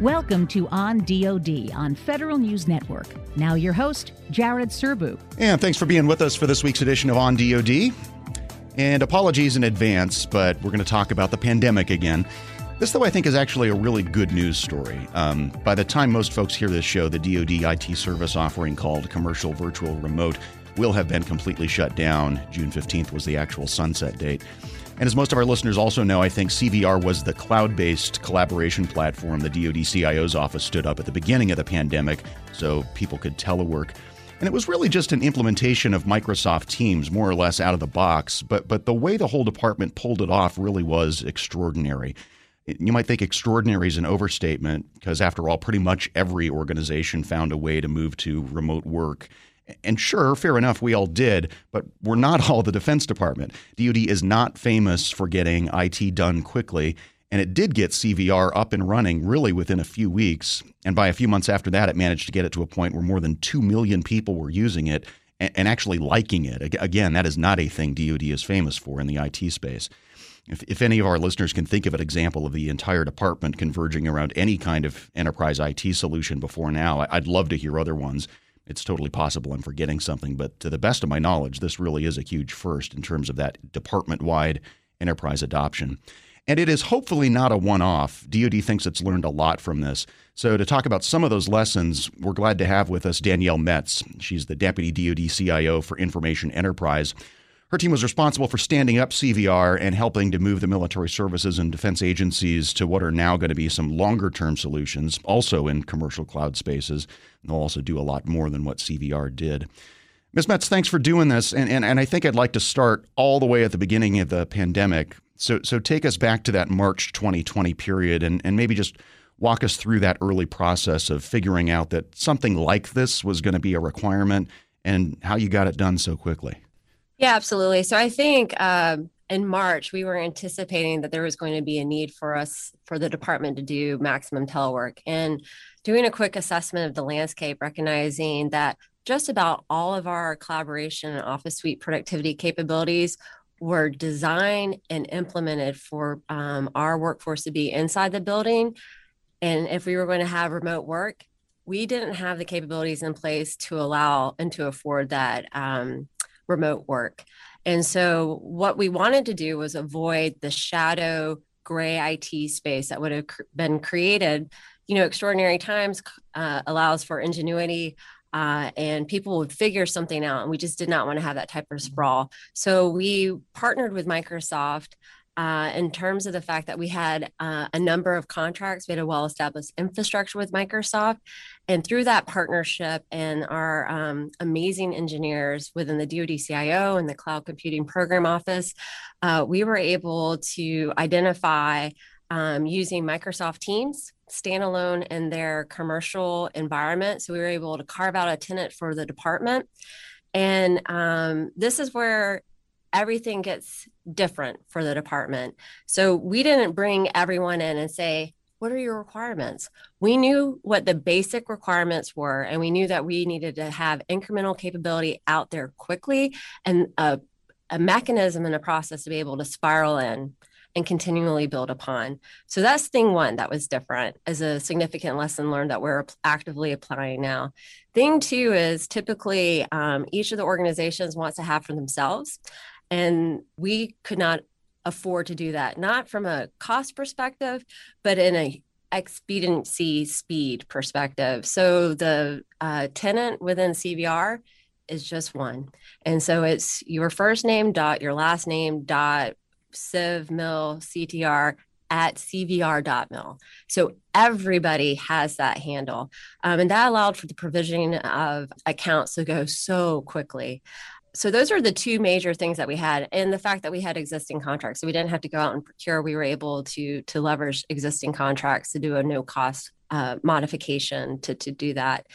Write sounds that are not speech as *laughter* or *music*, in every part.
Welcome to On DoD on Federal News Network. Now, your host, Jared Serbu. And thanks for being with us for this week's edition of On DoD. And apologies in advance, but we're going to talk about the pandemic again. This, though, I think is actually a really good news story. Um, by the time most folks hear this show, the DoD IT service offering called Commercial Virtual Remote will have been completely shut down. June 15th was the actual sunset date. And as most of our listeners also know, I think CVR was the cloud based collaboration platform the DoD CIO's office stood up at the beginning of the pandemic so people could telework. And it was really just an implementation of Microsoft Teams, more or less out of the box. But, but the way the whole department pulled it off really was extraordinary. You might think extraordinary is an overstatement because, after all, pretty much every organization found a way to move to remote work. And sure, fair enough, we all did, but we're not *laughs* all the Defense Department. DoD is not famous for getting IT done quickly, and it did get CVR up and running really within a few weeks. And by a few months after that, it managed to get it to a point where more than 2 million people were using it and, actually liking it. Again, that is not a thing DoD is famous for in the IT space. If, if any of our listeners can think of an example of the entire department converging around any kind of enterprise IT solution before now, I'd love to hear other ones it's totally possible I'm forgetting something, but to the best of my knowledge, this really is a huge first in terms of that department wide enterprise adoption. And it is hopefully not a one off. DoD thinks it's learned a lot from this. So, to talk about some of those lessons, we're glad to have with us Danielle Metz. She's the Deputy DoD CIO for Information Enterprise. Her team was responsible for standing up CVR and helping to move the military services and defense agencies to what are now going to be some longer term solutions, also in commercial cloud spaces. They'll also do a lot more than what CVR did. Ms. Metz, thanks for doing this. And, and, and I think I'd like to start all the way at the beginning of the pandemic. So, so take us back to that March 2020 period and, and maybe just walk us through that early process of figuring out that something like this was going to be a requirement and how you got it done so quickly. Yeah, absolutely. So I think um, in March, we were anticipating that there was going to be a need for us, for the department to do maximum telework and doing a quick assessment of the landscape, recognizing that just about all of our collaboration and office suite productivity capabilities were designed and implemented for um, our workforce to be inside the building. And if we were going to have remote work, we didn't have the capabilities in place to allow and to afford that um, remote work. And so, what we wanted to do was avoid the shadow gray IT space that would have been created. You know, extraordinary times uh, allows for ingenuity. Uh, and people would figure something out, and we just did not want to have that type of sprawl. So we partnered with Microsoft uh, in terms of the fact that we had uh, a number of contracts, we had a well established infrastructure with Microsoft. And through that partnership and our um, amazing engineers within the DoD CIO and the Cloud Computing Program Office, uh, we were able to identify um, using Microsoft Teams standalone in their commercial environment. So we were able to carve out a tenant for the department. And um, this is where everything gets different for the department. So we didn't bring everyone in and say, what are your requirements? We knew what the basic requirements were, and we knew that we needed to have incremental capability out there quickly and a, a mechanism and a process to be able to spiral in and continually build upon. So that's thing one that was different as a significant lesson learned that we're actively applying now. Thing two is typically um, each of the organizations wants to have for themselves. And we could not afford to do that, not from a cost perspective, but in a expediency speed perspective. So the uh, tenant within CVR is just one. And so it's your first name dot your last name dot civ mil ctr at cvr.mil. So everybody has that handle. Um, and that allowed for the provisioning of accounts to go so quickly so those are the two major things that we had and the fact that we had existing contracts. So we didn't have to go out and procure. We were able to to leverage existing contracts to do a no cost uh, modification to to do that.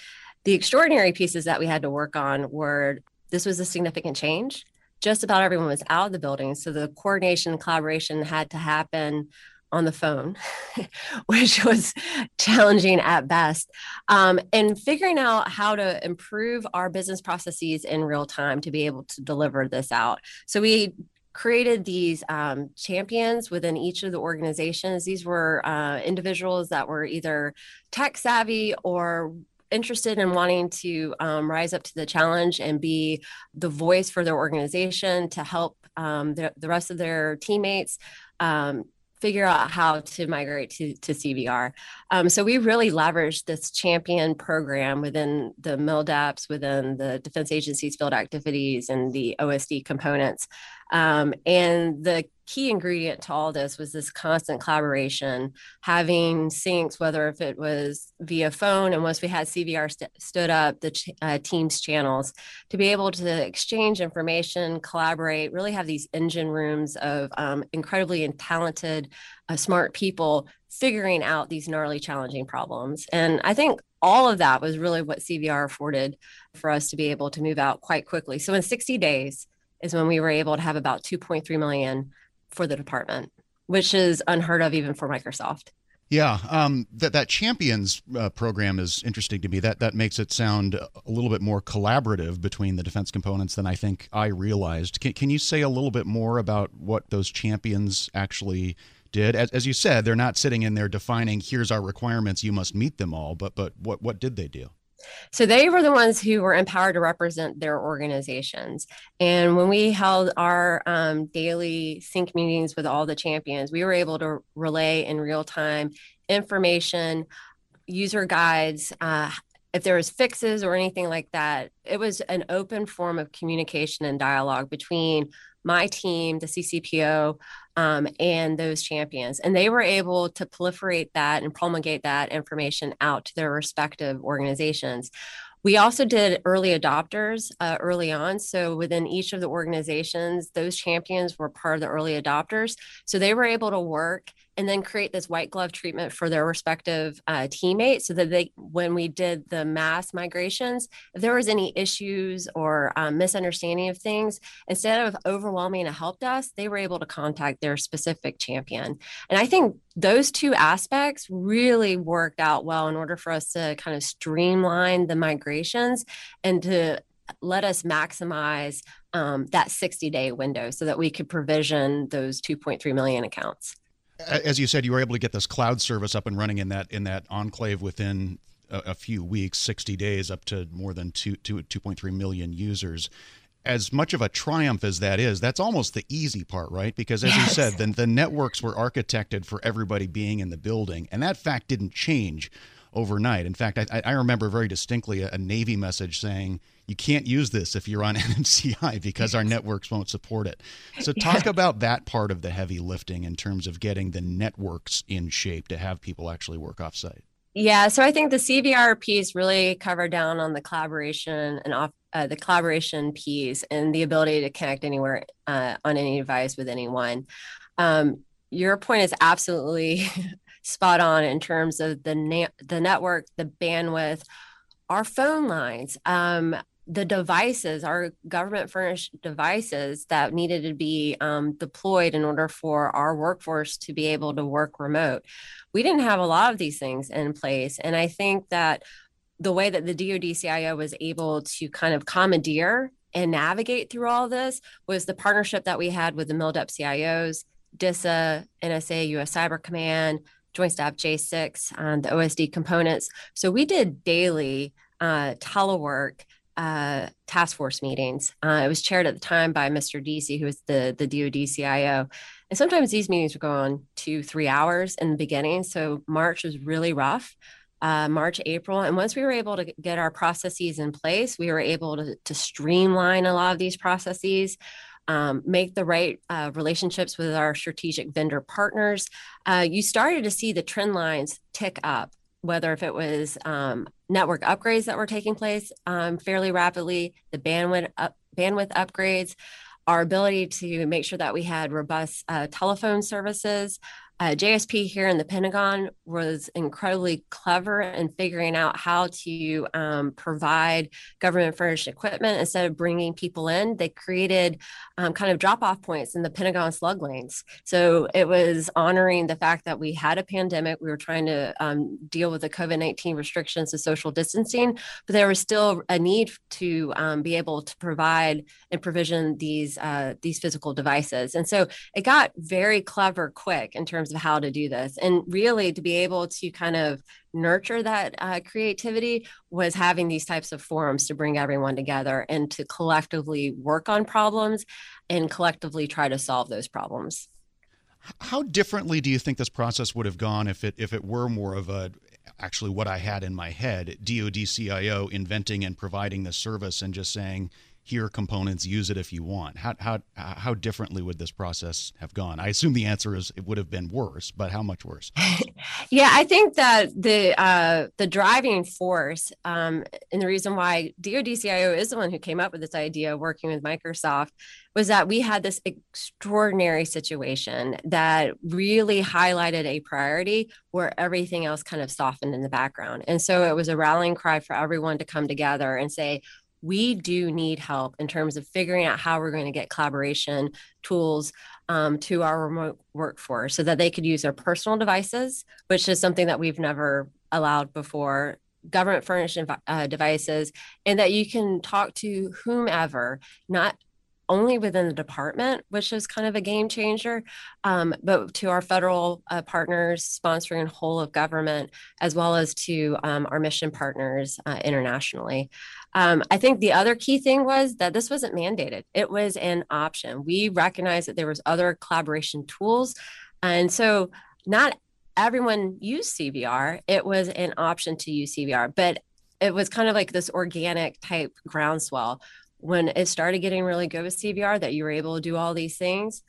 The extraordinary pieces that we had to work on were this was a significant change. Just about everyone was out of the building so the coordination and collaboration had to happen on the phone, *laughs* which was challenging at best. Um, and figuring out how to improve our business processes in real time to be able to deliver this out. So we created these um, champions within each of the organizations. These were uh, individuals that were either tech savvy or interested in wanting to um, rise up to the challenge and be the voice for their organization to help um, the, the, rest of their teammates um, figure out how to migrate to, to CVR. Um, so we really leveraged this champion program within the MILDEPs, within the Defense Agency's field activities and the OSD components. Um, and the key ingredient to all this was this constant collaboration, having syncs, whether if it was via phone, and once we had CVR st- stood up, the ch- uh, Teams channels, to be able to exchange information, collaborate, really have these engine rooms of um, incredibly talented, uh, smart people figuring out these gnarly, challenging problems. And I think all of that was really what CVR afforded for us to be able to move out quite quickly. So in 60 days, is when we were able to have about 2.3 million for the department, which is unheard of even for Microsoft. Yeah, um, that that Champions uh, program is interesting to me. That that makes it sound a little bit more collaborative between the defense components than I think I realized. Can, can you say a little bit more about what those champions actually did? As, as you said, they're not sitting in there defining here's our requirements, you must meet them all. But but what what did they do? So they were the ones who were empowered to represent their organizations. And when we held our um, daily sync meetings with all the champions, we were able to relay in real time information, user guides. Uh, if there was fixes or anything like that, it was an open form of communication and dialogue between my team, the CCPO, um, and those champions. And they were able to proliferate that and promulgate that information out to their respective organizations. We also did early adopters uh, early on. So within each of the organizations, those champions were part of the early adopters. So they were able to work and then create this white glove treatment for their respective uh, teammates so that they when we did the mass migrations if there was any issues or um, misunderstanding of things instead of overwhelming a help desk they were able to contact their specific champion. And i think those two aspects really worked out well in order for us to kind of streamline the migrations and to let us maximize um, that 60 day window so that we could provision those 2.3 million accounts as you said, you were able to get this cloud service up and running in that in that enclave within a, a few weeks, 60 days, up to more than 2, 2, 2.3 million users. As much of a triumph as that is, that's almost the easy part, right? Because as yes. you said, the, the networks were architected for everybody being in the building, and that fact didn't change overnight. In fact, I, I remember very distinctly a, a, Navy message saying, you can't use this if you're on *laughs* NMCI because our networks won't support it. So, talk yeah. about that part of the heavy lifting in terms of getting the networks in shape to have people actually work offsite. Yeah, so I think the CVR piece really covered down on the collaboration and off uh, the collaboration piece and the ability to connect anywhere uh, on any device with anyone. Um, your point is absolutely *laughs* spot on in terms of the na- the network, the bandwidth, our phone lines, um, the devices, our government furnished devices that needed to be um, deployed in order for our workforce to be able to work remote. We didn't have a lot of these things in place, and I think that the way that the DoD CIO was able to kind of commandeer and navigate through all this was the partnership that we had with the MILDEP CIOs, DISA, NSA, U.S. Cyber Command, Joint Staff J6, um, the OSD components. So we did daily uh, telework uh, task force meetings. Uh, it was chaired at the time by Mr. Deasy, who was the, the DoD CIO. And sometimes these meetings would go on two, three hours in the beginning. So March was really rough. Uh, March, April. And once we were able to get our processes in place, we were able to, to streamline a lot of these processes um, make the right uh, relationships with our strategic vendor partners, uh, you started to see the trend lines tick up, whether if it was um, network upgrades that were taking place um, fairly rapidly, the bandwidth up, bandwidth upgrades, our ability to make sure that we had robust uh, telephone services. Uh, JSP here in the Pentagon was incredibly clever in figuring out how to um, provide government furnished equipment instead of bringing people in. They created um, kind of drop off points in the Pentagon slug lanes. So it was honoring the fact that we had a pandemic. We were trying to um, deal with the COVID 19 restrictions of social distancing, but there was still a need to um, be able to provide and provision these, uh, these physical devices. And so it got very clever quick in terms of how to do this. And really to be able to kind of nurture that uh, creativity was having these types of forums to bring everyone together and to collectively work on problems and collectively try to solve those problems. How differently do you think this process would have gone if it if it were more of a actually what I had in my head, DoD CIO inventing and providing the service and just saying, here components, use it if you want. How, how, how differently would this process have gone? I assume the answer is it would have been worse, but how much worse? *laughs* yeah, I think that the uh, the driving force um, and the reason why DoD CIO is the one who came up with this idea of working with Microsoft was that we had this extraordinary situation that really highlighted a priority where everything else kind of softened in the background. And so it was a rallying cry for everyone to come together and say, we do need help in terms of figuring out how we're going to get collaboration tools um, to our remote workforce so that they could use their personal devices, which is something that we've never allowed before government furnished uh, devices and that you can talk to whomever not only within the department, which is kind of a game changer, um, but to our federal uh, partners sponsoring whole of government, as well as to um, our mission partners uh, internationally. Um, I think the other key thing was that this wasn't mandated; it was an option. We recognized that there was other collaboration tools, and so not everyone used CVR. It was an option to use CVR, but it was kind of like this organic type groundswell. When it started getting really good with CVR that you were able to do all these things,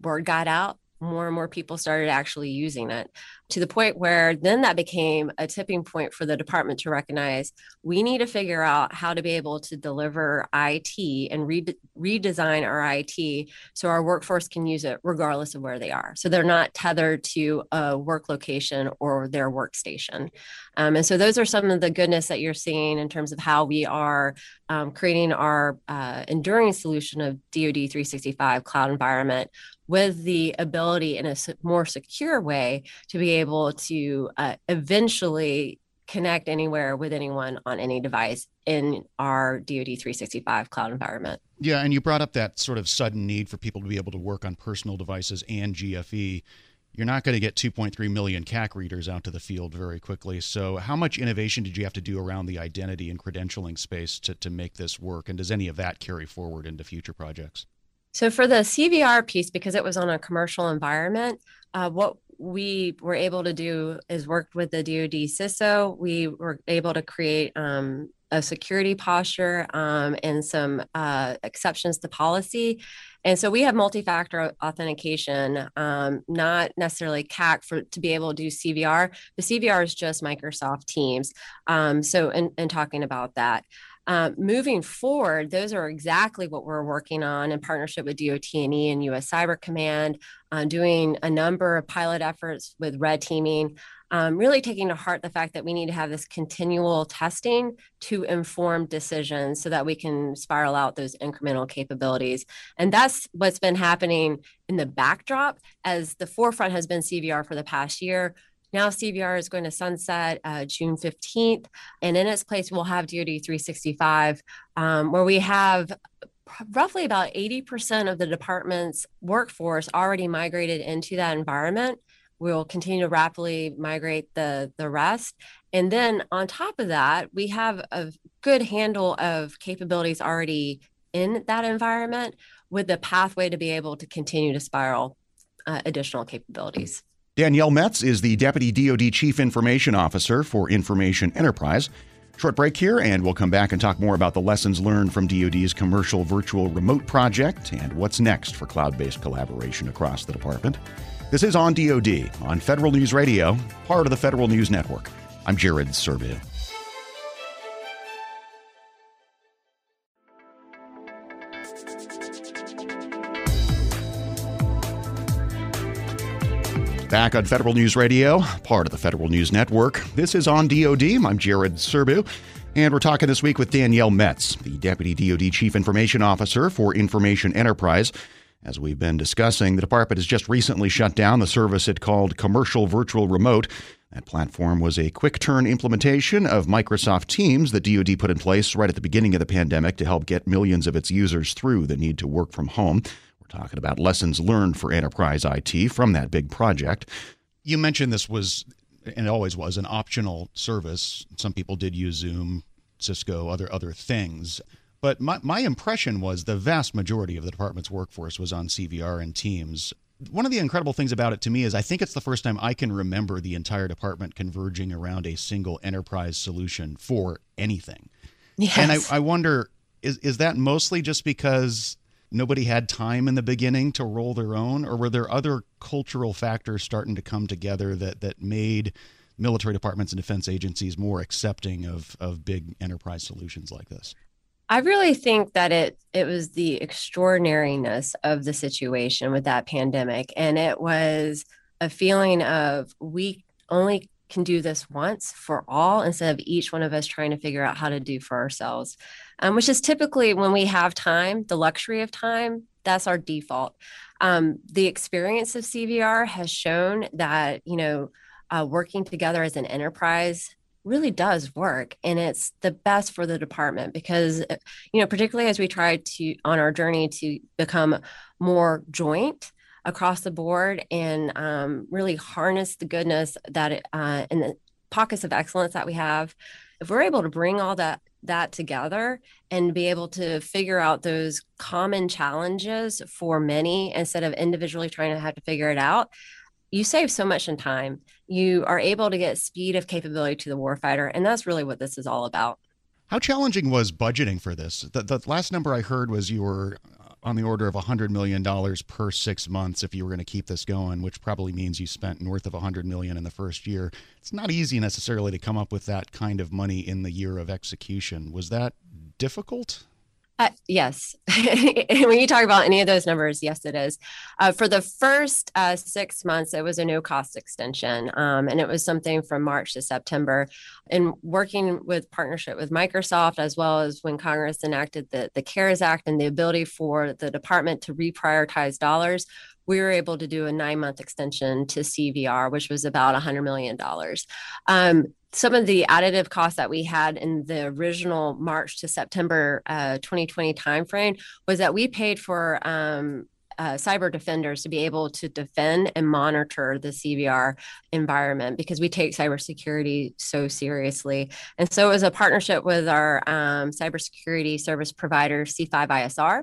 word got out, more and more people started actually using it to the point where then that became a tipping point for the department to recognize we need to figure out how to be able to deliver IT and re- redesign our IT so our workforce can use it regardless of where they are. So they're not tethered to a work location or their workstation. Um, and so those are some of the goodness that you're seeing in terms of how we are um, creating our uh, enduring solution of DoD 365 cloud environment with the ability in a more secure way to be able to uh, eventually connect anywhere with anyone on any device in our DoD 365 cloud environment. Yeah, and you brought up that sort of sudden need for people to be able to work on personal devices and GFE. You're not going to get 2.3 million CAC readers out to the field very quickly. So, how much innovation did you have to do around the identity and credentialing space to, to make this work? And does any of that carry forward into future projects? So for the CVR piece, because it was on a commercial environment, uh, what we were able to do is work with the DoD CISO. We were able to create um, a security posture um, and some uh, exceptions to policy. And so we have multi-factor authentication, um, not necessarily CAC for to be able to do CVR. The CVR is just Microsoft Teams. Um, so in, in talking about that. Um, moving forward, those are exactly what we're working on in partnership with DOT&E and U.S. Cyber Command, uh, doing a number of pilot efforts with red teaming, um, really taking to heart the fact that we need to have this continual testing to inform decisions so that we can spiral out those incremental capabilities. And that's what's been happening in the backdrop as the forefront has been CVR for the past year now CVR is going to sunset uh, June 15th, and in its place, we'll have DoD 365, um, where we have roughly about 80% of the department's workforce already migrated into that environment. We'll continue to rapidly migrate the, the rest. And then on top of that, we have a good handle of capabilities already in that environment with the pathway to be able to continue to spiral uh, additional capabilities. Danielle Metz is the Deputy DoD Chief Information Officer for Information Enterprise. Short break here, and we'll come back and talk more about the lessons learned from DoD's commercial virtual remote project and what's next for cloud based collaboration across the department. This is On DoD on Federal News Radio, part of the Federal News Network. I'm Jared Serbu. Back on Federal News Radio, part of the Federal News Network. This is on DoD. I'm Jared Serbu. And we're talking this week with Danielle Metz, the Deputy DoD Chief Information Officer for Information Enterprise. As we've been discussing, the department has just recently shut down the service it called Commercial Virtual Remote. That platform was a quick turn implementation of Microsoft Teams that DoD put in place right at the beginning of the pandemic to help get millions of its users through the need to work from home. We're talking about lessons learned for enterprise IT from that big project. You mentioned this was and it always was an optional service. Some people did use Zoom, Cisco, other other things. But my, my impression was the vast majority of the department's workforce was on CVR and Teams. One of the incredible things about it to me is I think it's the first time I can remember the entire department converging around a single enterprise solution for anything. Yes. And I, I wonder is, is that mostly just because nobody had time in the beginning to roll their own, or were there other cultural factors starting to come together that that made military departments and defense agencies more accepting of of big enterprise solutions like this? I really think that it it was the extraordinariness of the situation with that pandemic, and it was a feeling of we only can do this once for all instead of each one of us trying to figure out how to do for ourselves um, which is typically when we have time, the luxury of time, that's our default. Um, the experience of CVR has shown that, you know, uh, working together as an enterprise really does work and it's the best for the department because you know particularly as we try to on our journey to become more joint across the board and um, really harness the goodness that uh, and the pockets of excellence that we have if we're able to bring all that that together and be able to figure out those common challenges for many instead of individually trying to have to figure it out you save so much in time you are able to get speed of capability to the warfighter and that's really what this is all about how challenging was budgeting for this the, the last number i heard was you were uh, on the order of $100 million per six months if you were going to keep this going, which probably means you spent north of 100 million in the first year. It's not easy necessarily to come up with that kind of money in the year of execution. Was that difficult? Uh, yes. *laughs* when you talk about any of those numbers, yes, it is. Uh, for the first uh, six months, it was a no cost extension. Um, and it was something from March to September. And working with partnership with Microsoft, as well as when Congress enacted the, the CARES Act and the ability for the department to reprioritize dollars, we were able to do a nine month extension to CVR, which was about $100 million. Um, some of the additive costs that we had in the original March to September uh, 2020 timeframe was that we paid for um, uh, cyber defenders to be able to defend and monitor the CVR environment because we take cybersecurity so seriously. And so it was a partnership with our um, cybersecurity service provider, C5ISR.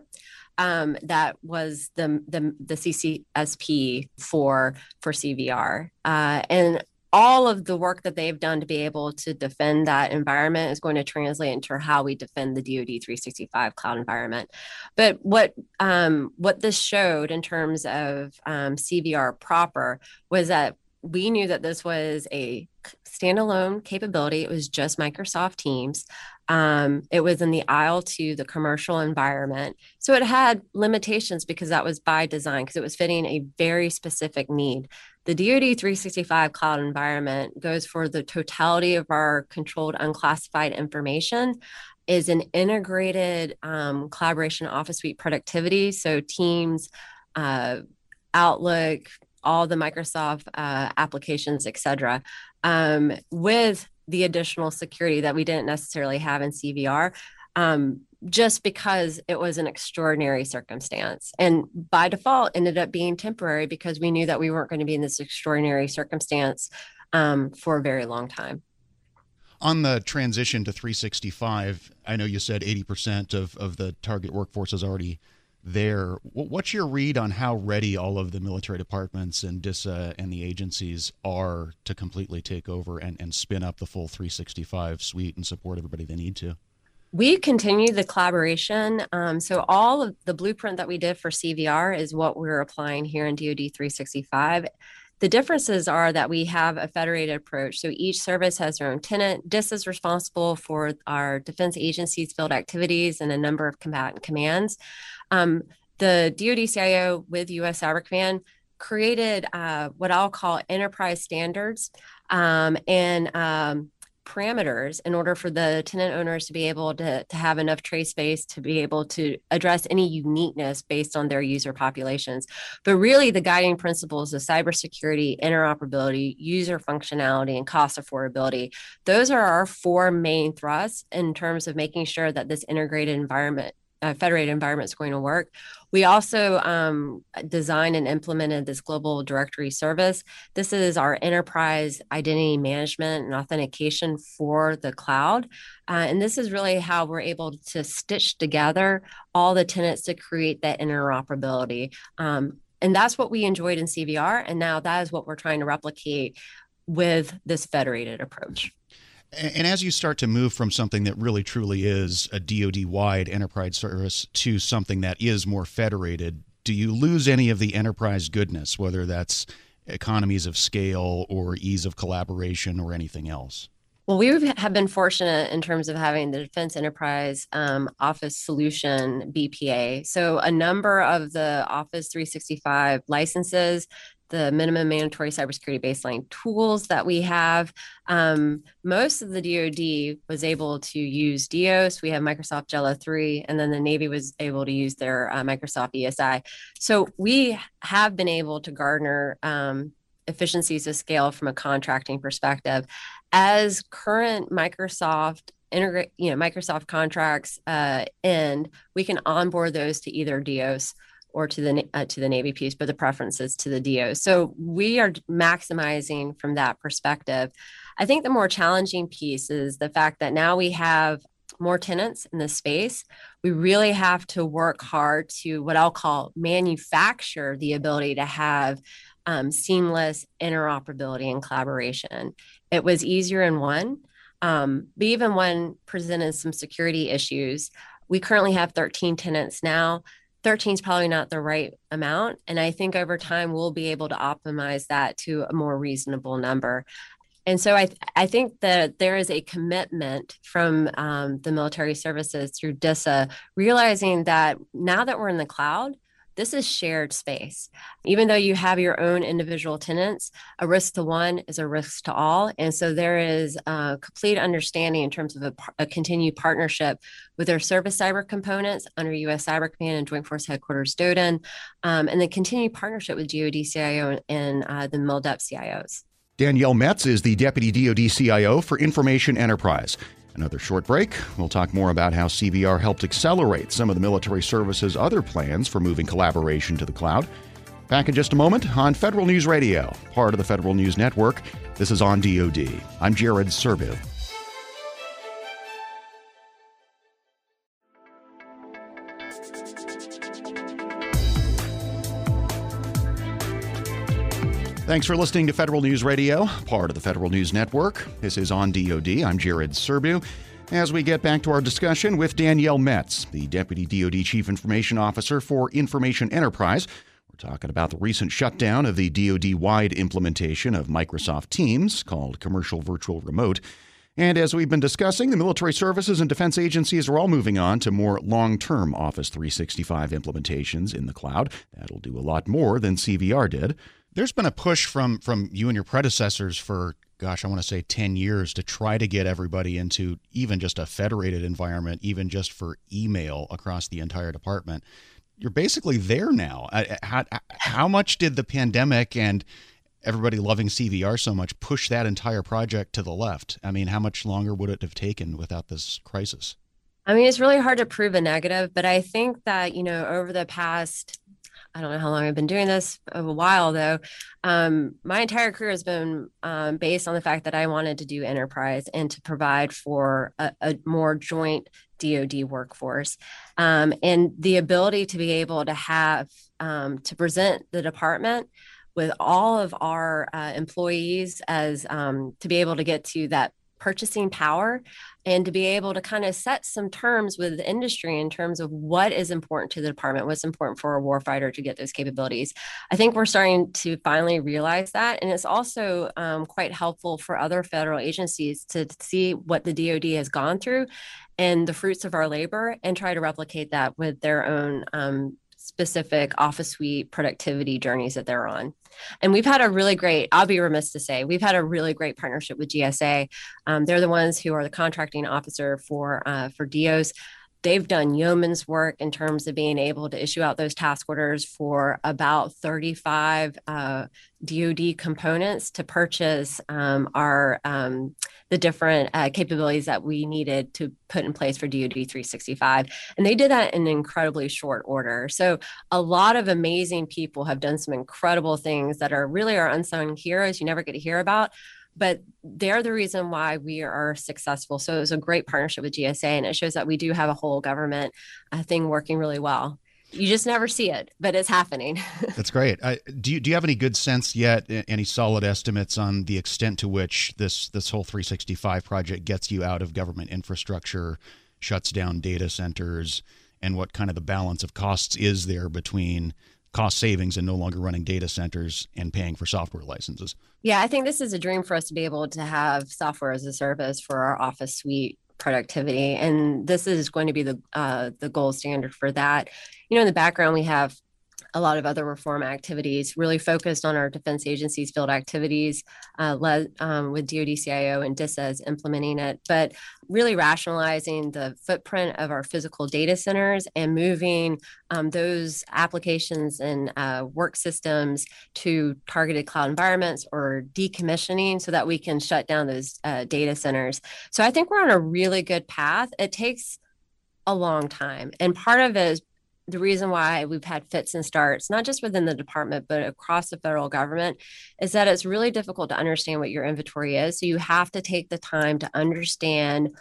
Um, that was the, the the CSSP for for CVR, uh, and all of the work that they've done to be able to defend that environment is going to translate into how we defend the DoD 365 cloud environment. But what um, what this showed in terms of um, CVR proper was that we knew that this was a standalone capability. It was just Microsoft Teams. Um, it was in the aisle to the commercial environment. So it had limitations because that was by design, because it was fitting a very specific need. The DoD 365 cloud environment goes for the totality of our controlled unclassified information is an integrated um, collaboration office suite productivity. So Teams, uh, Outlook, all the Microsoft uh, applications, et cetera, um, with the additional security that we didn't necessarily have in CVR. Um, just because it was an extraordinary circumstance. And by default, ended up being temporary because we knew that we weren't going to be in this extraordinary circumstance um, for a very long time. On the transition to 365, I know you said 80% of, of the target workforce is already there. What's your read on how ready all of the military departments and DISA and the agencies are to completely take over and, and spin up the full 365 suite and support everybody they need to? We continue the collaboration. Um, so all of the blueprint that we did for CVR is what we're applying here in DoD 365. The differences are that we have a federated approach. So each service has their own tenant. DISA is responsible for our defense agencies' field activities and a number of combatant commands. Um, the DoD CIO with US Cyber Command created uh, what I'll call enterprise standards um, and um, parameters in order for the tenant owners to be able to, to have enough tray space to be able to address any uniqueness based on their user populations. But really, the guiding principles of cybersecurity, interoperability, user functionality, and cost affordability, those are our four main thrusts in terms of making sure that this integrated environment uh, federated environment is going to work. We also um, designed and implemented this global directory service. This is our enterprise identity management and authentication for the cloud. Uh, and this is really how we're able to stitch together all the tenants to create that interoperability. Um, and that's what we enjoyed in CVR. And now that is what we're trying to replicate with this federated approach. And as you start to move from something that really truly is a DoD wide enterprise service to something that is more federated, do you lose any of the enterprise goodness, whether that's economies of scale or ease of collaboration or anything else? Well, we have been fortunate in terms of having the Defense Enterprise um, Office Solution BPA. So, a number of the Office 365 licenses the minimum mandatory cybersecurity baseline tools that we have. Um, most of the DoD was able to use DEOS. We have Microsoft Jello 3, and then the Navy was able to use their uh, Microsoft ESI. So we have been able to garner um, efficiencies of scale from a contracting perspective. As current Microsoft integrate, you know, Microsoft contracts uh, end, we can onboard those to either DEOS or to the uh, to the Navy piece, but the preferences to the DO. So we are maximizing from that perspective. I think the more challenging piece is the fact that now we have more tenants in the space. We really have to work hard to what I'll call manufacture the ability to have um, seamless interoperability and collaboration. It was easier in one, um, but even one presented some security issues. We currently have 13 tenants now 13 is probably not the right amount. And I think over time we'll be able to optimize that to a more reasonable number. And so I, I think that there is a commitment from um, the military services through DISA, realizing that now that we're in the cloud, this is shared space. Even though you have your own individual tenants, a risk to one is a risk to all. And so there is a complete understanding in terms of a, a continued partnership with their service cyber components under US Cyber Command and Joint Force Headquarters DODIN, um, and the continued partnership with DoD CIO and uh, the MILDEP CIOs. Danielle Metz is the Deputy DoD CIO for Information Enterprise. Another short break. We'll talk more about how CVR helped accelerate some of the military service's other plans for moving collaboration to the cloud. Back in just a moment on Federal News Radio, part of the Federal News Network. This is on DoD. I'm Jared Serbu. Thanks for listening to Federal News Radio, part of the Federal News Network. This is on DoD. I'm Jared Serbu. As we get back to our discussion with Danielle Metz, the Deputy DoD Chief Information Officer for Information Enterprise, we're talking about the recent shutdown of the DoD wide implementation of Microsoft Teams called Commercial Virtual Remote. And as we've been discussing, the military services and defense agencies are all moving on to more long term Office 365 implementations in the cloud. That'll do a lot more than CVR did. There's been a push from from you and your predecessors for gosh, I want to say 10 years to try to get everybody into even just a federated environment, even just for email across the entire department. You're basically there now. Uh, uh, how, uh, how much did the pandemic and everybody loving CVR so much push that entire project to the left? I mean, how much longer would it have taken without this crisis? I mean, it's really hard to prove a negative, but I think that, you know, over the past I don't know how long I've been doing this, a while though. Um, my entire career has been um, based on the fact that I wanted to do enterprise and to provide for a, a more joint DoD workforce, um, and the ability to be able to have um, to present the department with all of our uh, employees as um, to be able to get to that purchasing power and to be able to kind of set some terms with the industry in terms of what is important to the department, what's important for a warfighter to get those capabilities. I think we're starting to finally realize that. And it's also um, quite helpful for other federal agencies to see what the DoD has gone through and the fruits of our labor and try to replicate that with their own um, specific office suite productivity journeys that they're on. And we've had a really great, I'll be remiss to say, we've had a really great partnership with GSA. Um, they're the ones who are the contracting officer for uh, for DEOS they've done yeoman's work in terms of being able to issue out those task orders for about 35 uh, DoD components to purchase um, our um, the different uh, capabilities that we needed to put in place for DoD 365, and they did that in incredibly short order. So a lot of amazing people have done some incredible things that are really our unsung heroes you never get to hear about but they're the reason why we are successful. So it was a great partnership with GSA, and it shows that we do have a whole government uh, thing working really well. You just never see it, but it's happening. *laughs* That's great. do you do you have any good sense yet? Any solid estimates on the extent to which this this whole 365 project gets you out of government infrastructure, shuts down data centers, and what kind of the balance of costs is there between cost savings and no longer running data centers and paying for software licenses. Yeah, I think this is a dream for us to be able to have software as a service for our office suite productivity, and this is going to be the uh, the gold standard for that. You know, in the background, we have a lot of other reform activities, really focused on our defense agencies field activities, uh, led um, with DoD CIO and DISAs implementing it, but really rationalizing the footprint of our physical data centers and moving um, those applications and uh, work systems to targeted cloud environments or decommissioning so that we can shut down those uh, data centers. So I think we're on a really good path. It takes a long time. And part of it is the reason why we've had fits and starts, not just within the department, but across the federal government, is that it's really difficult to understand what your inventory is. So you have to take the time to understand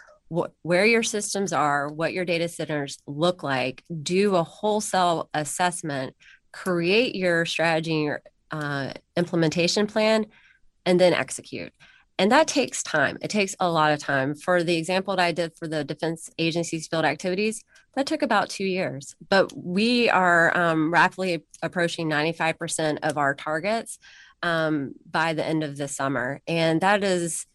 where your systems are, what your data centers look like, do a wholesale assessment, create your strategy, your uh, implementation plan, and then execute. And that takes time. It takes a lot of time. For the example that I did for the defense agencies field activities, that took about two years. But we are um, rapidly approaching 95% of our targets um, by the end of the summer. And that is,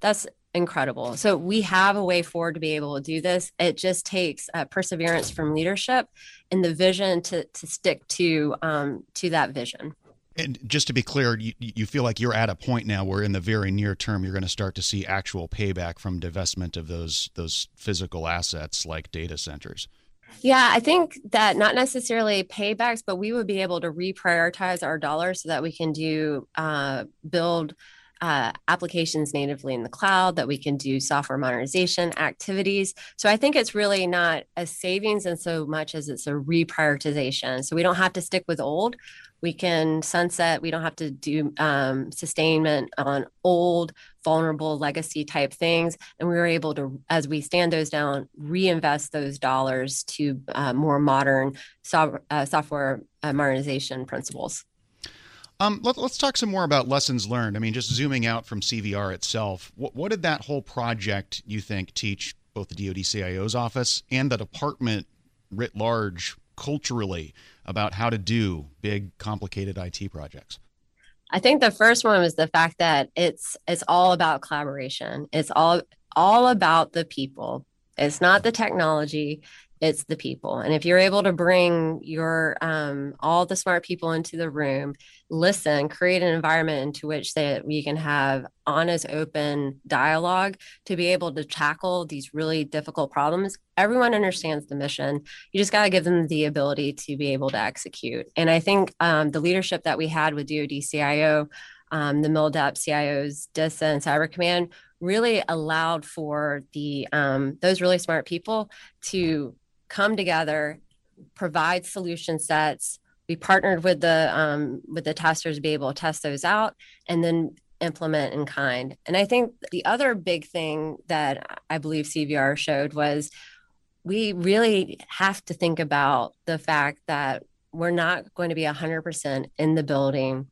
that's incredible. So we have a way forward to be able to do this. It just takes uh, perseverance from leadership and the vision to, to stick to, um, to that vision. And just to be clear, you, you feel like you're at a point now where in the very near term you're going to start to see actual payback from divestment of those those physical assets like data centers. Yeah, I think that not necessarily paybacks, but we would be able to reprioritize our dollars so that we can do uh, build uh, applications natively in the cloud, that we can do software modernization activities. So I think it's really not a savings in so much as it's a reprioritization. So we don't have to stick with old we can sunset we don't have to do um, sustainment on old vulnerable legacy type things and we were able to as we stand those down reinvest those dollars to uh, more modern so, uh, software uh, modernization principles um, let, us talk some more about lessons learned. I mean, just zooming out from CVR itself, what, what did that whole project you think teach both the DoD CIO's office and the department writ large culturally about how to do big, complicated IT projects? I think the first one was the fact that it's it's all about collaboration. It's all all about the people. It's not the technology it's the people. And if you're able to bring your um, all the smart people into the room listen create an environment into which that we can have honest open dialogue to be able to tackle these really difficult problems everyone understands the mission. You just got to give them the ability to be able to execute. And i think um, the leadership that we had with dod cio um, the MILDEP CIOs, DISA, and Cyber Command really allowed for the um, those really smart people to come together, provide solution sets. We partnered with the um, with the testers to be able to test those out, and then implement in kind. And I think the other big thing that I believe CVR showed was we really have to think about the fact that we're not going to be 100% in the building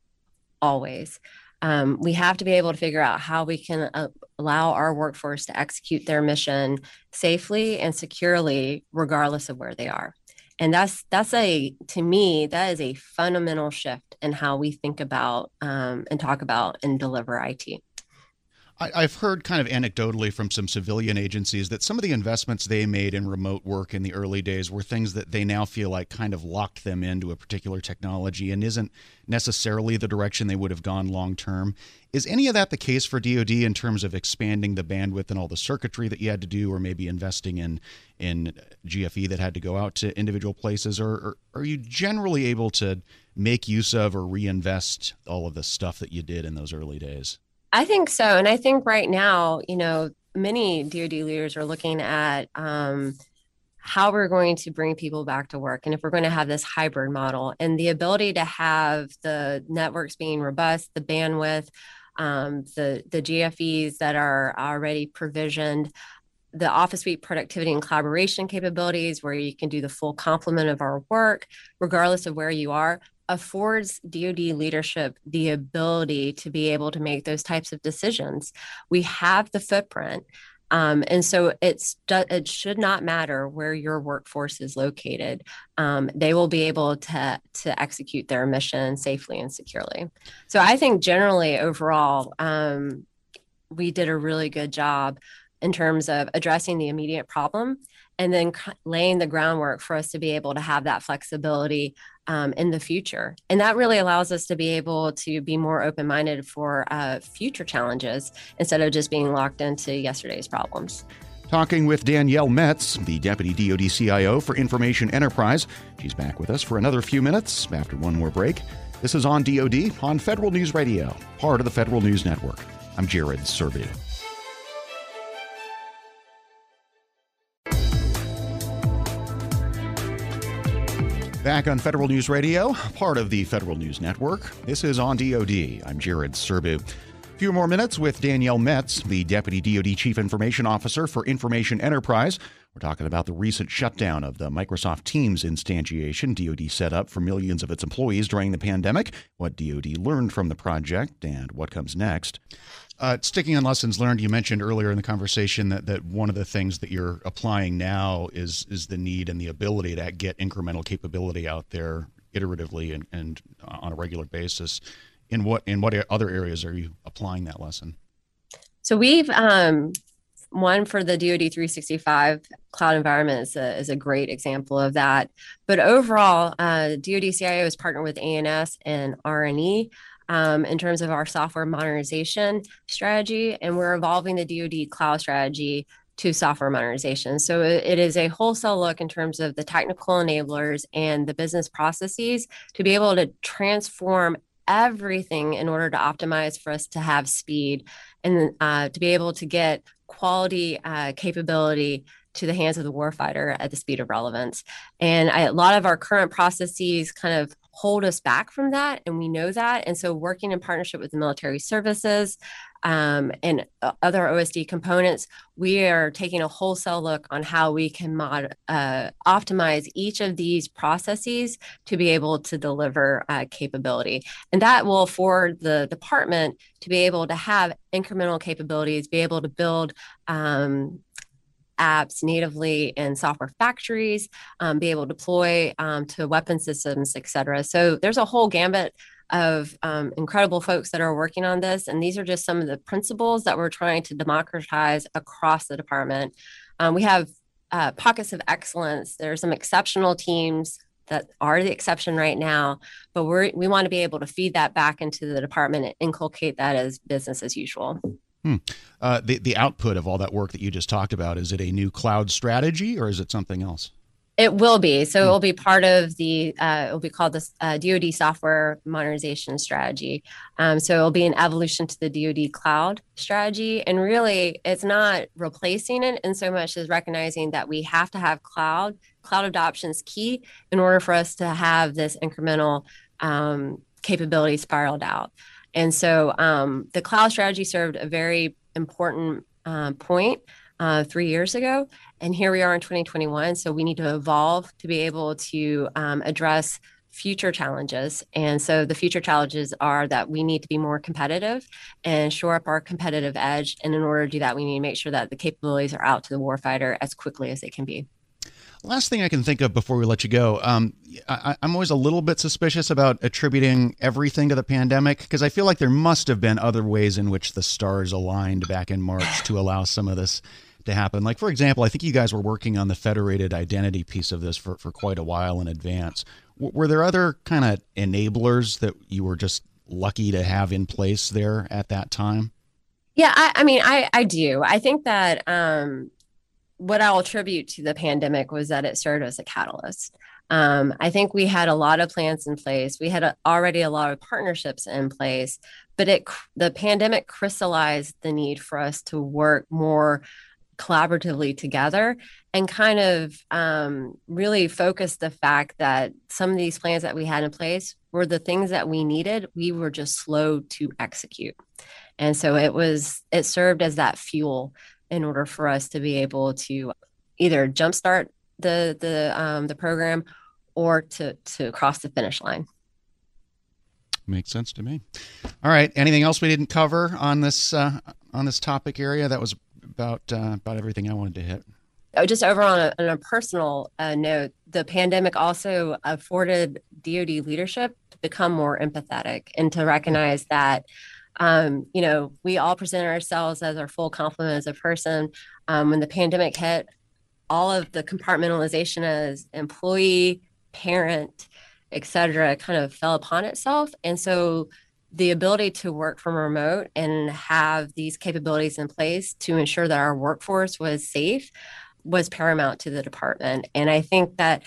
always um, we have to be able to figure out how we can uh, allow our workforce to execute their mission safely and securely regardless of where they are. And that's that's a to me that is a fundamental shift in how we think about um, and talk about and deliver it I, have heard kind of anecdotally from some civilian agencies that some of the investments they made in remote work in the early days were things that they now feel like kind of locked them into a particular technology and isn't necessarily the direction they would have gone long term. Is any of that the case for DoD in terms of expanding the bandwidth and all the circuitry that you had to do, or maybe investing in in GFE that had to go out to individual places, or, or are you generally able to make use of or reinvest all of the stuff that you did in those early days? I think so. And I think right now, you know, many DoD leaders are looking at um, how we're going to bring people back to work and if we're going to have this hybrid model and the ability to have the networks being robust, the bandwidth, um, the, the GFEs that are already provisioned, the office suite productivity and collaboration capabilities where you can do the full complement of our work regardless of where you are affords DoD leadership the ability to be able to make those types of decisions. We have the footprint. Um, and so it's it should not matter where your workforce is located. Um, they will be able to to execute their mission safely and securely. So I think generally overall, um, we did a really good job in terms of addressing the immediate problem and then laying the groundwork for us to be able to have that flexibility um, in the future. And that really allows us to be able to be more open minded for uh, future challenges instead of just being locked into yesterday's problems. Talking with Danielle Metz, the Deputy DoD CIO for Information Enterprise. She's back with us for another few minutes after one more break. This is on DoD on Federal News Radio, part of the Federal News Network. I'm Jared Serbu. Back on Federal News Radio, part of the Federal News Network. This is on DoD. I'm Jared Serbu. A few more minutes with Danielle Metz, the Deputy DoD Chief Information Officer for Information Enterprise. We're talking about the recent shutdown of the Microsoft Teams instantiation DoD set up for millions of its employees during the pandemic, what DoD learned from the project, and what comes next. Uh, sticking on lessons learned, you mentioned earlier in the conversation that, that one of the things that you're applying now is is the need and the ability to get incremental capability out there iteratively and, and on a regular basis. In what in what other areas are you applying that lesson? So we've um, one for the DoD 365 cloud environment is a, is a great example of that. But overall, uh, DoD CIO has partnered with A&S and R&E um, in terms of our software modernization strategy, and we're evolving the DoD cloud strategy to software modernization. So it is a wholesale look in terms of the technical enablers and the business processes to be able to transform everything in order to optimize for us to have speed and uh, to be able to get quality uh, capability to the hands of the warfighter at the speed of relevance. And I, a lot of our current processes kind of hold us back from that. And we know that. And so, working in partnership with the military services um, and uh, other OSD components, we are taking a wholesale look on how we can mod, uh, optimize each of these processes to be able to deliver uh, capability. And that will afford the department to be able to have incremental capabilities, be able to build um, apps natively in software factories, um, be able to deploy um, to weapon systems, et cetera. So there's a whole gambit of um, incredible folks that are working on this. And these are just some of the principles that we're trying to democratize across the department. Um, we have uh, pockets of excellence. There are some exceptional teams that are the exception right now, but we we want to be able to feed that back into the department and inculcate that as business as usual. Hmm. Uh, the the output of all that work that you just talked about is it a new cloud strategy or is it something else? It will be. So hmm. it will be part of the. Uh, it will be called the uh, DoD software modernization strategy. Um, so it will be an evolution to the DoD cloud strategy, and really, it's not replacing it in so much as recognizing that we have to have cloud. Cloud adoption is key in order for us to have this incremental um, capability spiraled out. And so um, the cloud strategy served a very important uh, point uh, three years ago. And here we are in 2021. So we need to evolve to be able to um, address future challenges. And so the future challenges are that we need to be more competitive and shore up our competitive edge. And in order to do that, we need to make sure that the capabilities are out to the warfighter as quickly as they can be. Last thing I can think of before we let you go, um, I, am always a little bit suspicious about attributing everything to the pandemic because I feel like there must have been other ways in which the stars aligned back in March to *sighs* allow some of this to happen. Like, for example, I think you guys were working on the federated identity piece of this for, for quite a while in advance. W- were there other kind of enablers that you were just lucky to have in place there at that time? Yeah, I, I mean, I, I do. I think that um, what I'll attribute to the pandemic was that it served as a catalyst. Um, I think we had a lot of plans in place. We had a, already a lot of partnerships in place, but it the pandemic crystallized the need for us to work more collaboratively together and kind of um, really focus the fact that some of these plans that we had in place were the things that we needed. We were just slow to execute, and so it was it served as that fuel in order for us to be able to either jumpstart the the um, the program or to to cross the finish line. Makes sense to me. All right. Anything else we didn't cover on this uh, on this topic area? That was about uh, about everything I wanted to hit. Oh, just over on a, on a personal uh, note, the pandemic also afforded DoD leadership to become more empathetic and to recognize that um, you know, we all present ourselves as our full complement as a person. Um, when the pandemic hit, all of the compartmentalization as employee, parent, etc., kind of fell upon itself. And so the ability to work from remote and have these capabilities in place to ensure that our workforce was safe was paramount to the department. And I think that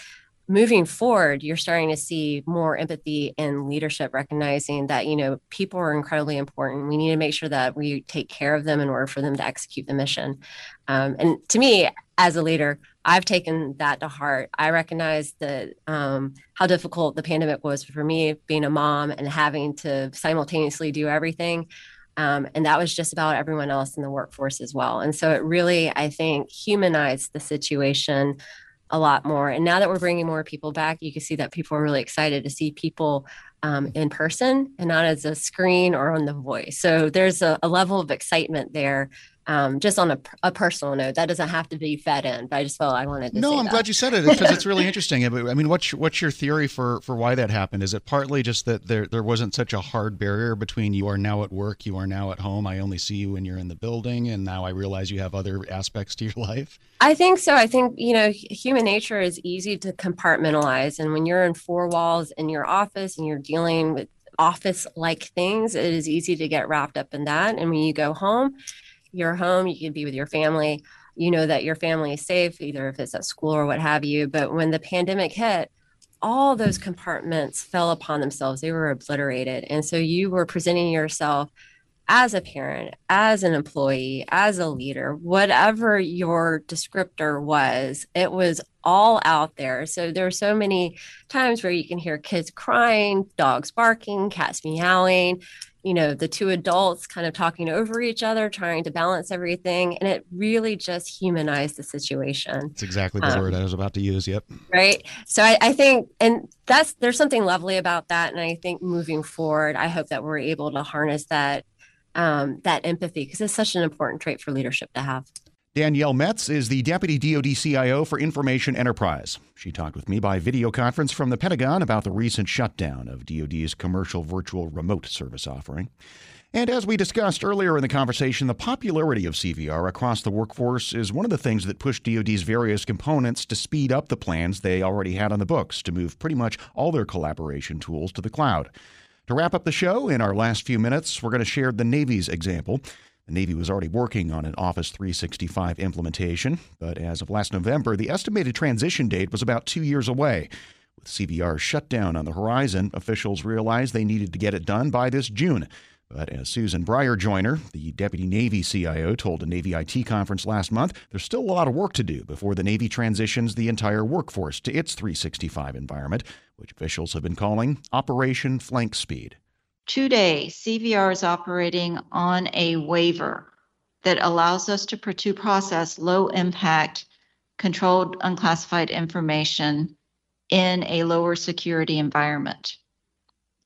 moving forward, you're starting to see more empathy and leadership recognizing that, you know, people are incredibly important. We need to make sure that we take care of them in order for them to execute the mission. Um, and to me, as a leader, I've taken that to heart. I recognize that um, how difficult the pandemic was for me, being a mom and having to simultaneously do everything. Um, and that was just about everyone else in the workforce as well. And so it really, I think, humanized the situation a lot more. And now that we're bringing more people back, you can see that people are really excited to see people um, in person and not as a screen or on the voice. So there's a, a level of excitement there um, just on a, a, personal note, that doesn't have to be fed in, but I just felt I wanted to. No, I'm that. glad you said it because it's really *laughs* interesting. I mean, what's what's your theory for for why that happened? Is it partly just that there there wasn't such a hard barrier between you are now at work, you are now at home. I only see you when you're in the building, and now I realize you have other aspects to your *laughs* life. I think so. I think you know, human nature is easy to compartmentalize, and when you're in four walls in your office and you're dealing with office like things, it is easy to get wrapped up in that. And when you go home you're home, you can be with your family. You know that your family is safe, either if it's at school or what have you. But when the pandemic hit, all those compartments fell upon themselves. They were obliterated. And so you were presenting yourself as a parent, as an employee, as a leader, whatever your descriptor was, it was all out there. So there are so many times where you can hear kids crying, dogs barking, cats meowing, you know the two adults kind of talking over each other trying to balance everything and it really just humanized the situation. It's exactly the um, word i was about to use yep. right? So I, I, think and that's there's something lovely about that and i think moving forward i hope that we're able to harness that um, that empathy because it's such an important trait for leadership to have Danielle Metz is the Deputy DoD CIO for Information Enterprise. She talked with me by video conference from the Pentagon about the recent shutdown of DoD's commercial virtual remote service offering. And as we discussed earlier in the conversation, the popularity of CVR across the workforce is one of the things that pushed DoD's various components to speed up the plans they already had on the books to move pretty much all their collaboration tools to the cloud. To wrap up the show, in our last few minutes, we're going to share the Navy's example. The Navy was already working on an Office 365 implementation, but as of last November, the estimated transition date was about two years away. With CVR's shutdown on the horizon, officials realized they needed to get it done by this June. But as Susan Bryer Joyner, the Deputy Navy CIO, told a Navy IT conference last month, there's still a lot of work to do before the Navy transitions the entire workforce to its 365 environment, which officials have been calling Operation Flank Speed. Today, CVR is operating on a waiver that allows us to, process low impact, controlled unclassified information in a lower security environment.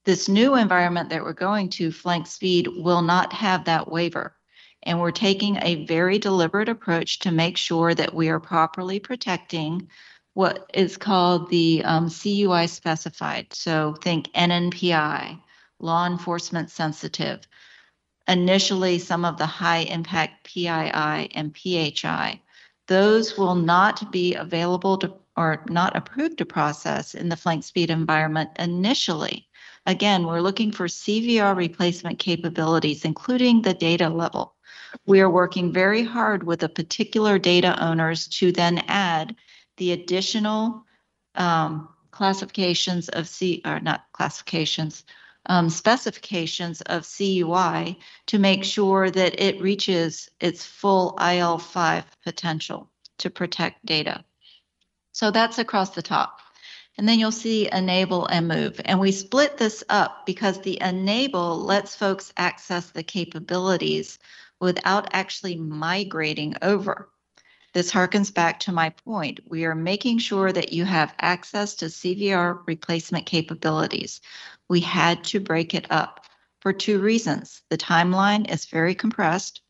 This new environment that we're going to, Flank Speed, will not have that waiver. And we're taking a very deliberate approach to make sure that we are properly protecting what is called the um, CUI specified. So think NNPI, law enforcement sensitive. Initially, some of the high impact PII and PHI. Those will not be available to or not approved to process in the flank speed environment initially. Again, we're looking for CVR replacement capabilities, including the data level. We are working very hard with the particular data owners to then add the additional um, classifications of C, or not classifications, um, specifications of CUI to make sure that it reaches its full IL5 potential to protect data. So that's across the top. And then you'll see enable and move. And we split this up because the enable lets folks access the capabilities without actually migrating over. This harkens back to my point. We are making sure that you have access to CVR replacement capabilities. We had to break it up for two reasons. The timeline is very compressed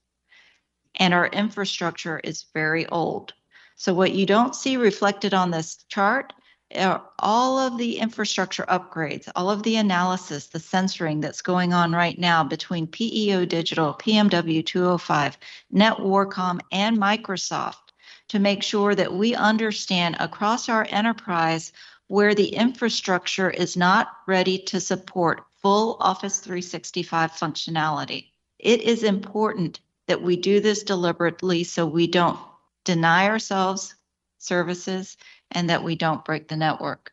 and our infrastructure is very old. So what you don't see reflected on this chart are all of the infrastructure upgrades, all of the analysis, the censoring that's going on right now between PEO Digital, PMW 205, NetWarcom, and Microsoft to make sure that we understand across our enterprise where the infrastructure is not ready to support full Office 365 functionality. It is important that we do this deliberately so we don't deny ourselves services and that we don't break the network.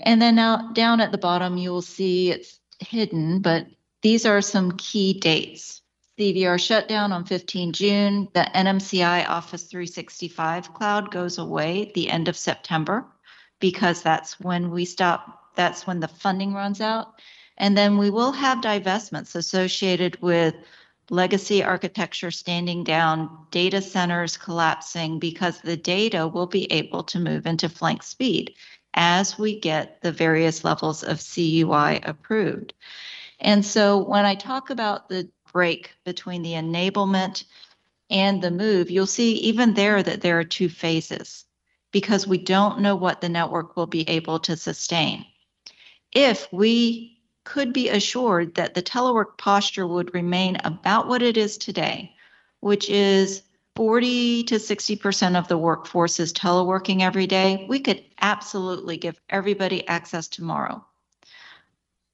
And then now down at the bottom, you will see it's hidden, but these are some key dates. CVR shutdown on 15 June. The NMCI Office 365 cloud goes away at the end of September because that's when we stop, that's when the funding runs out. And then we will have divestments associated with legacy architecture standing down, data centers collapsing because the data will be able to move into flank speed as we get the various levels of CUI approved. And so when I talk about the break between the enablement and the move, you'll see even there that there are two phases because we don't know what the network will be able to sustain. If we could be assured that the telework posture would remain about what it is today, which is 40 to 60% of the workforce is teleworking every day, we could absolutely give everybody access tomorrow.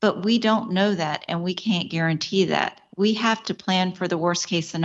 But we don't know that and we can't guarantee that we have to plan for the worst case scenario.